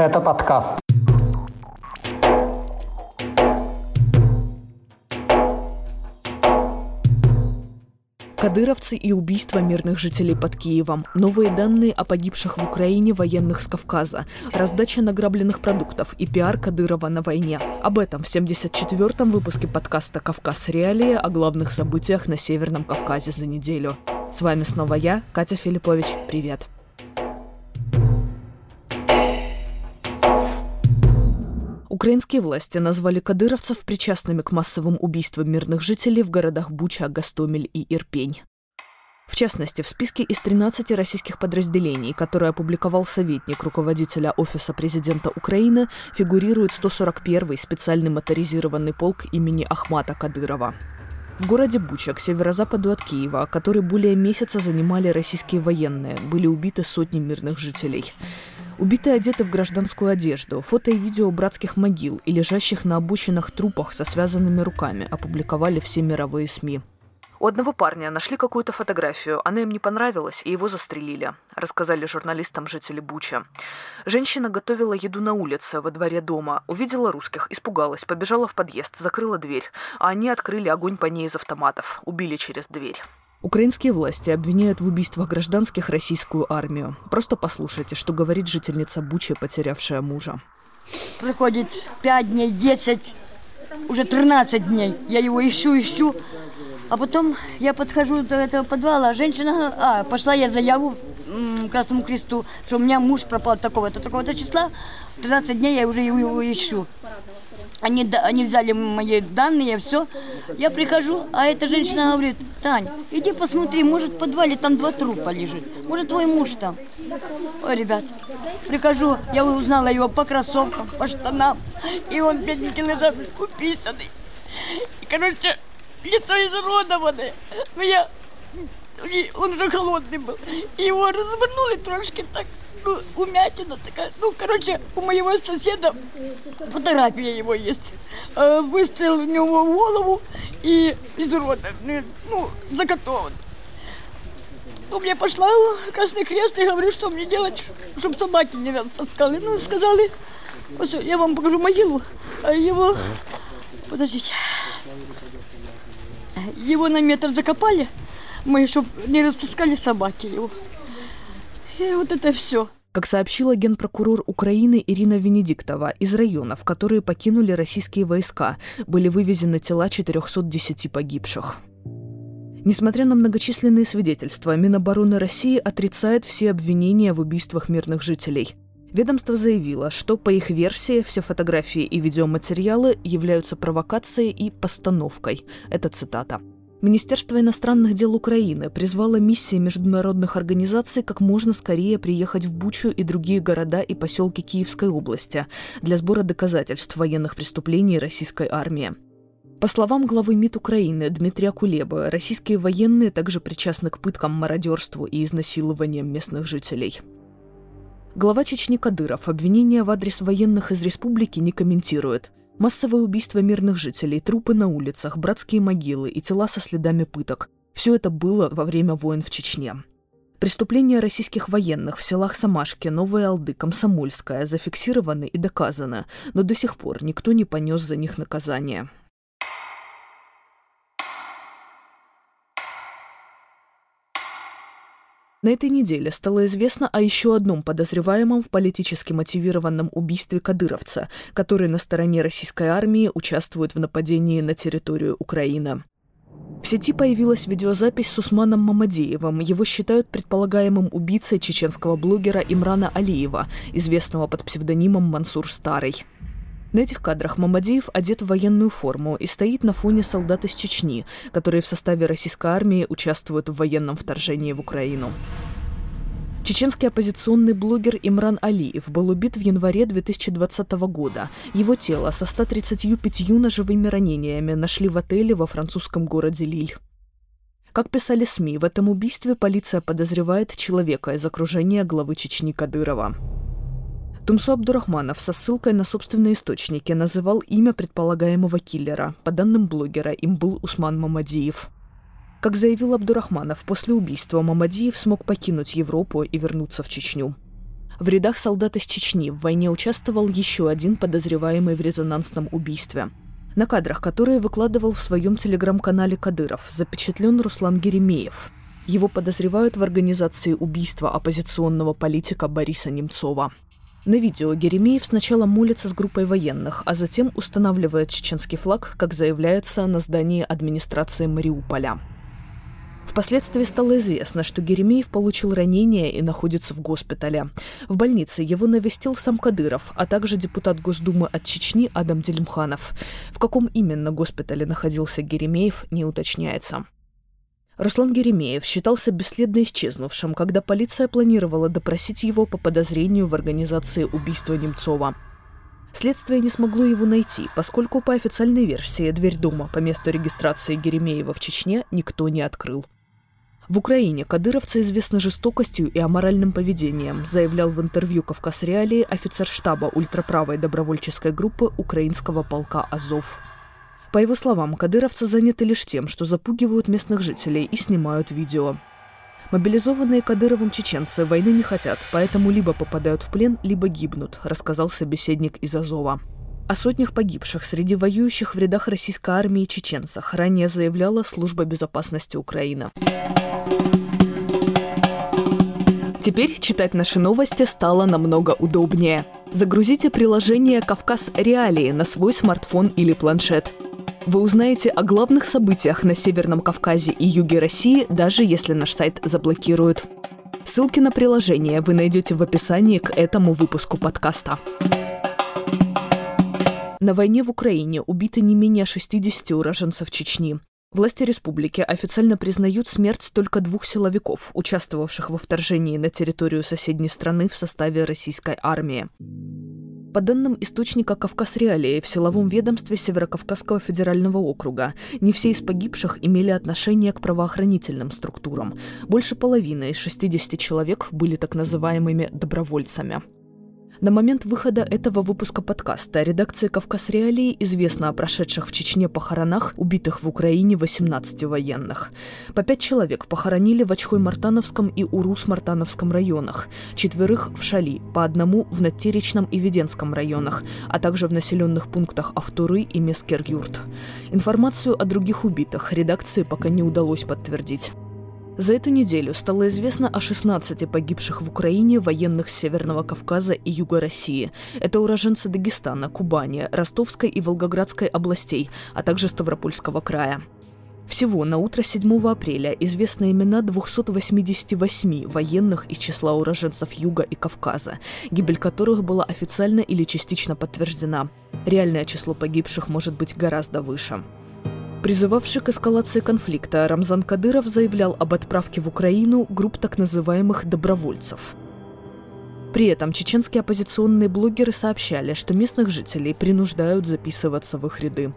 Это подкаст. Кадыровцы и убийства мирных жителей под Киевом. Новые данные о погибших в Украине военных с Кавказа. Раздача награбленных продуктов и пиар Кадырова на войне. Об этом в 74-м выпуске подкаста «Кавказ. Реалии» о главных событиях на Северном Кавказе за неделю. С вами снова я, Катя Филиппович. Привет. Украинские власти назвали кадыровцев причастными к массовым убийствам мирных жителей в городах Буча, Гастомель и Ирпень. В частности, в списке из 13 российских подразделений, которые опубликовал советник руководителя Офиса президента Украины, фигурирует 141-й специальный моторизированный полк имени Ахмата Кадырова. В городе Буча, к северо-западу от Киева, который более месяца занимали российские военные, были убиты сотни мирных жителей. Убитые одеты в гражданскую одежду, фото и видео братских могил и лежащих на обочинах трупах со связанными руками опубликовали все мировые СМИ. У одного парня нашли какую-то фотографию, она им не понравилась, и его застрелили, рассказали журналистам жители Буча. Женщина готовила еду на улице, во дворе дома, увидела русских, испугалась, побежала в подъезд, закрыла дверь, а они открыли огонь по ней из автоматов, убили через дверь. Украинские власти обвиняют в убийствах гражданских российскую армию. Просто послушайте, что говорит жительница Бучи, потерявшая мужа. Приходит 5 дней, 10, уже 13 дней. Я его ищу, ищу. А потом я подхожу до этого подвала, а женщина, а, пошла я заяву Красному Кресту, что у меня муж пропал такого-то, такого-то числа. 13 дней я уже его ищу. Они, они взяли мои данные, все. Я прихожу, а эта женщина говорит, Тань, иди посмотри, может в подвале там два трупа лежит. Может твой муж там. Ой, ребят, прихожу, я узнала его по кроссовкам, по штанам. И он, бедненький, лежал уписанный. И, короче, лицо изуродованное. Но я... Он уже холодный был. И его развернули трошки так ну, умятина такая. Ну, короче, у моего соседа фотография его есть. Э, выстрел у него в голову и изуродован, ну, закатован. Ну, мне пошла Красный Крест и говорю, что мне делать, чтобы собаки не растаскали. Ну, сказали, я вам покажу могилу, а его, подождите, его на метр закопали, мы, чтобы не растаскали собаки его. И вот это все. Как сообщила генпрокурор Украины Ирина Венедиктова, из районов, которые покинули российские войска, были вывезены тела 410 погибших. Несмотря на многочисленные свидетельства, Минобороны России отрицает все обвинения в убийствах мирных жителей. Ведомство заявило, что, по их версии, все фотографии и видеоматериалы являются провокацией и постановкой. Это цитата. Министерство иностранных дел Украины призвало миссии международных организаций как можно скорее приехать в Бучу и другие города и поселки Киевской области для сбора доказательств военных преступлений российской армии. По словам главы МИД Украины Дмитрия Кулебы, российские военные также причастны к пыткам, мародерству и изнасилованиям местных жителей. Глава Чечни Кадыров обвинения в адрес военных из республики не комментирует – Массовое убийство мирных жителей, трупы на улицах, братские могилы и тела со следами пыток – все это было во время войн в Чечне. Преступления российских военных в селах Самашки, Новая Алды, Комсомольская зафиксированы и доказаны, но до сих пор никто не понес за них наказание. На этой неделе стало известно о еще одном подозреваемом в политически мотивированном убийстве кадыровца, который на стороне российской армии участвует в нападении на территорию Украины. В сети появилась видеозапись с Усманом Мамадеевым. Его считают предполагаемым убийцей чеченского блогера Имрана Алиева, известного под псевдонимом Мансур Старый. На этих кадрах Мамадеев одет в военную форму и стоит на фоне солдат из Чечни, которые в составе российской армии участвуют в военном вторжении в Украину. Чеченский оппозиционный блогер Имран Алиев был убит в январе 2020 года. Его тело со 135 ножевыми ранениями нашли в отеле во французском городе Лиль. Как писали СМИ, в этом убийстве полиция подозревает человека из окружения главы Чечни Кадырова. Тумсо Абдурахманов со ссылкой на собственные источники называл имя предполагаемого киллера. По данным блогера, им был Усман Мамадиев. Как заявил Абдурахманов, после убийства Мамадиев смог покинуть Европу и вернуться в Чечню. В рядах солдат из Чечни в войне участвовал еще один подозреваемый в резонансном убийстве. На кадрах, которые выкладывал в своем телеграм-канале Кадыров, запечатлен Руслан Геремеев. Его подозревают в организации убийства оппозиционного политика Бориса Немцова. На видео Геремеев сначала молится с группой военных, а затем устанавливает чеченский флаг, как заявляется на здании администрации Мариуполя. Впоследствии стало известно, что Геремеев получил ранение и находится в госпитале. В больнице его навестил сам Кадыров, а также депутат Госдумы от Чечни Адам Делимханов. В каком именно госпитале находился Геремеев, не уточняется. Руслан Геремеев считался бесследно исчезнувшим, когда полиция планировала допросить его по подозрению в организации убийства Немцова. Следствие не смогло его найти, поскольку по официальной версии дверь дома по месту регистрации Геремеева в Чечне никто не открыл. В Украине кадыровцы известны жестокостью и аморальным поведением, заявлял в интервью «Кавказ Реалии» офицер штаба ультраправой добровольческой группы украинского полка «Азов». По его словам, кадыровцы заняты лишь тем, что запугивают местных жителей и снимают видео. Мобилизованные Кадыровым чеченцы войны не хотят, поэтому либо попадают в плен, либо гибнут, рассказал собеседник из Азова. О сотнях погибших среди воюющих в рядах российской армии чеченцах ранее заявляла Служба безопасности Украины. Теперь читать наши новости стало намного удобнее. Загрузите приложение «Кавказ Реалии» на свой смартфон или планшет. Вы узнаете о главных событиях на Северном Кавказе и юге России, даже если наш сайт заблокируют. Ссылки на приложение вы найдете в описании к этому выпуску подкаста. На войне в Украине убито не менее 60 уроженцев Чечни. Власти республики официально признают смерть только двух силовиков, участвовавших во вторжении на территорию соседней страны в составе российской армии. По данным источника «Кавказ Реалии» в силовом ведомстве Северокавказского федерального округа, не все из погибших имели отношение к правоохранительным структурам. Больше половины из 60 человек были так называемыми «добровольцами». На момент выхода этого выпуска подкаста редакции «Кавказ Реалии» известно о прошедших в Чечне похоронах, убитых в Украине 18 военных. По пять человек похоронили в Очхой-Мартановском и Урус-Мартановском районах, четверых в Шали, по одному в Натеречном и Веденском районах, а также в населенных пунктах Автуры и Мескер-Юрт. Информацию о других убитых редакции пока не удалось подтвердить. За эту неделю стало известно о 16 погибших в Украине военных Северного Кавказа и Юга России. Это уроженцы Дагестана, Кубани, Ростовской и Волгоградской областей, а также Ставропольского края. Всего на утро 7 апреля известны имена 288 военных из числа уроженцев Юга и Кавказа, гибель которых была официально или частично подтверждена. Реальное число погибших может быть гораздо выше. Призывавший к эскалации конфликта, Рамзан Кадыров заявлял об отправке в Украину групп так называемых «добровольцев». При этом чеченские оппозиционные блогеры сообщали, что местных жителей принуждают записываться в их ряды.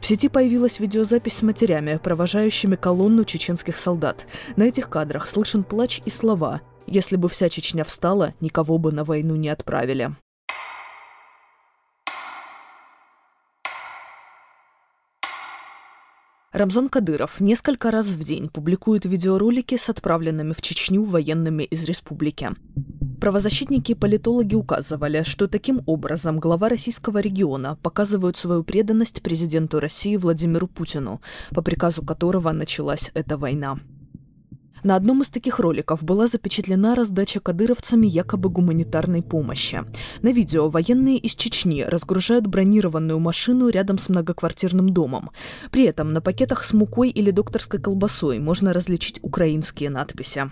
В сети появилась видеозапись с матерями, провожающими колонну чеченских солдат. На этих кадрах слышен плач и слова «Если бы вся Чечня встала, никого бы на войну не отправили». Рамзан Кадыров несколько раз в день публикует видеоролики с отправленными в Чечню военными из республики. Правозащитники и политологи указывали, что таким образом глава российского региона показывают свою преданность президенту России Владимиру Путину, по приказу которого началась эта война. На одном из таких роликов была запечатлена раздача кадыровцами якобы гуманитарной помощи. На видео военные из Чечни разгружают бронированную машину рядом с многоквартирным домом. При этом на пакетах с мукой или докторской колбасой можно различить украинские надписи.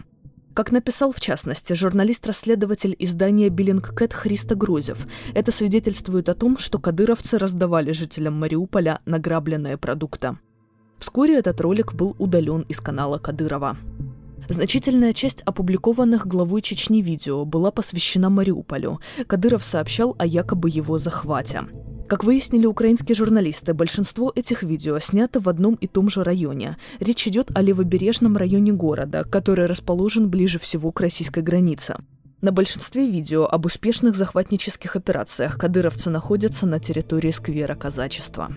Как написал, в частности, журналист-расследователь издания «Биллинг Кэт» Христа Грозев, это свидетельствует о том, что кадыровцы раздавали жителям Мариуполя награбленные продукты. Вскоре этот ролик был удален из канала Кадырова. Значительная часть опубликованных главой Чечни видео была посвящена Мариуполю. Кадыров сообщал о якобы его захвате. Как выяснили украинские журналисты, большинство этих видео снято в одном и том же районе. Речь идет о левобережном районе города, который расположен ближе всего к российской границе. На большинстве видео об успешных захватнических операциях кадыровцы находятся на территории сквера казачества.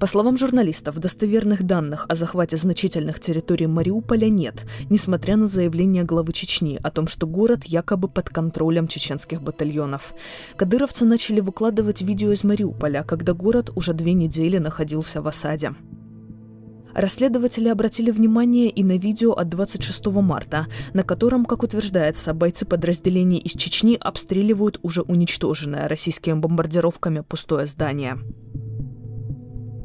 По словам журналистов, достоверных данных о захвате значительных территорий Мариуполя нет, несмотря на заявление главы Чечни о том, что город якобы под контролем чеченских батальонов. Кадыровцы начали выкладывать видео из Мариуполя, когда город уже две недели находился в осаде. Расследователи обратили внимание и на видео от 26 марта, на котором, как утверждается, бойцы подразделений из Чечни обстреливают уже уничтоженное российскими бомбардировками пустое здание.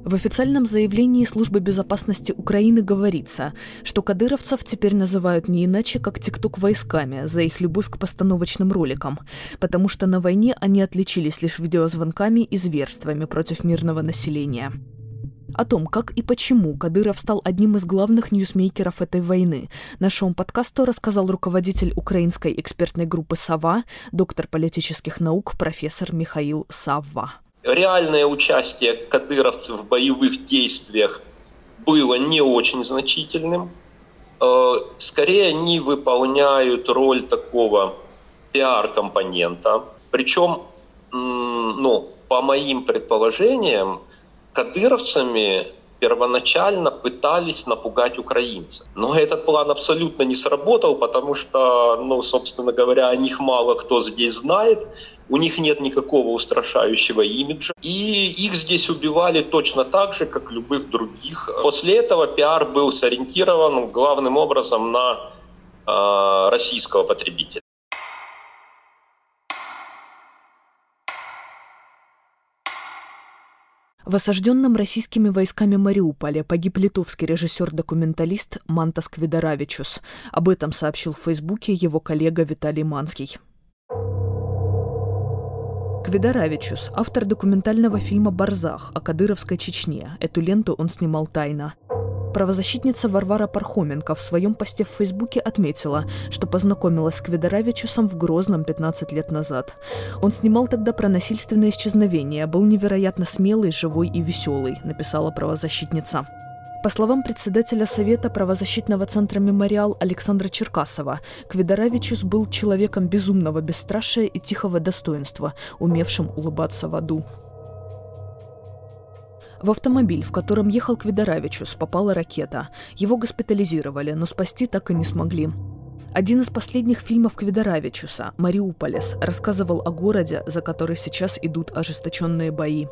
В официальном заявлении Службы безопасности Украины говорится, что кадыровцев теперь называют не иначе, как тикток войсками за их любовь к постановочным роликам, потому что на войне они отличились лишь видеозвонками и зверствами против мирного населения. О том, как и почему Кадыров стал одним из главных ньюсмейкеров этой войны, нашему подкасту рассказал руководитель украинской экспертной группы «Сова», доктор политических наук профессор Михаил Савва реальное участие кадыровцев в боевых действиях было не очень значительным. Э, скорее они выполняют роль такого пиар-компонента. Причем, ну, по моим предположениям, кадыровцами первоначально пытались напугать украинцев. Но этот план абсолютно не сработал, потому что, ну, собственно говоря, о них мало кто здесь знает, у них нет никакого устрашающего имиджа, и их здесь убивали точно так же, как любых других. После этого пиар был сориентирован главным образом на э, российского потребителя. В осажденном российскими войсками Мариуполе погиб литовский режиссер-документалист Мантас Квидоравичус. Об этом сообщил в Фейсбуке его коллега Виталий Манский. Квидоравичус – автор документального фильма «Барзах» о кадыровской Чечне. Эту ленту он снимал тайно. Правозащитница Варвара Пархоменко в своем посте в Фейсбуке отметила, что познакомилась с Кведоравичусом в Грозном 15 лет назад. Он снимал тогда про насильственное исчезновение, был невероятно смелый, живой и веселый, написала правозащитница. По словам председателя Совета правозащитного центра «Мемориал» Александра Черкасова, Квидоравичус был человеком безумного бесстрашия и тихого достоинства, умевшим улыбаться в аду. В автомобиль, в котором ехал Квидоравичус, попала ракета. Его госпитализировали, но спасти так и не смогли. Один из последних фильмов Квидоравичуса, «Мариуполис», рассказывал о городе, за который сейчас идут ожесточенные бои.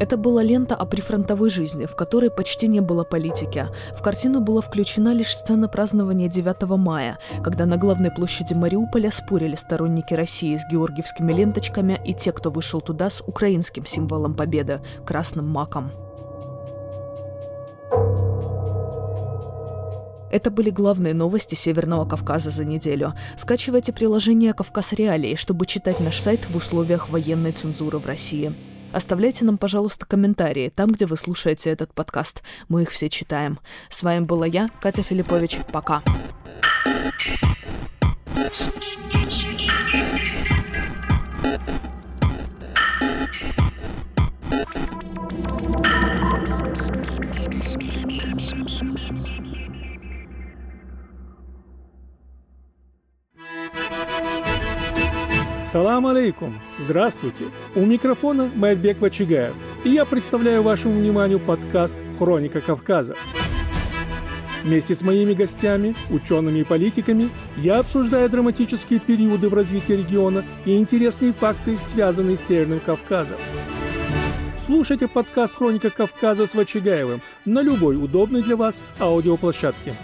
Это была лента о прифронтовой жизни, в которой почти не было политики. В картину была включена лишь сцена празднования 9 мая, когда на главной площади Мариуполя спорили сторонники России с георгиевскими ленточками и те, кто вышел туда с украинским символом победы – красным маком. Это были главные новости Северного Кавказа за неделю. Скачивайте приложение «Кавказ Реалии», чтобы читать наш сайт в условиях военной цензуры в России. Оставляйте нам, пожалуйста, комментарии там, где вы слушаете этот подкаст. Мы их все читаем. С вами была я, Катя Филиппович. Пока. Салам алейкум! Здравствуйте! У микрофона Майрбек Вачигаев, и я представляю вашему вниманию подкаст «Хроника Кавказа». Вместе с моими гостями, учеными и политиками я обсуждаю драматические периоды в развитии региона и интересные факты, связанные с Северным Кавказом. Слушайте подкаст «Хроника Кавказа» с Вачигаевым на любой удобной для вас аудиоплощадке.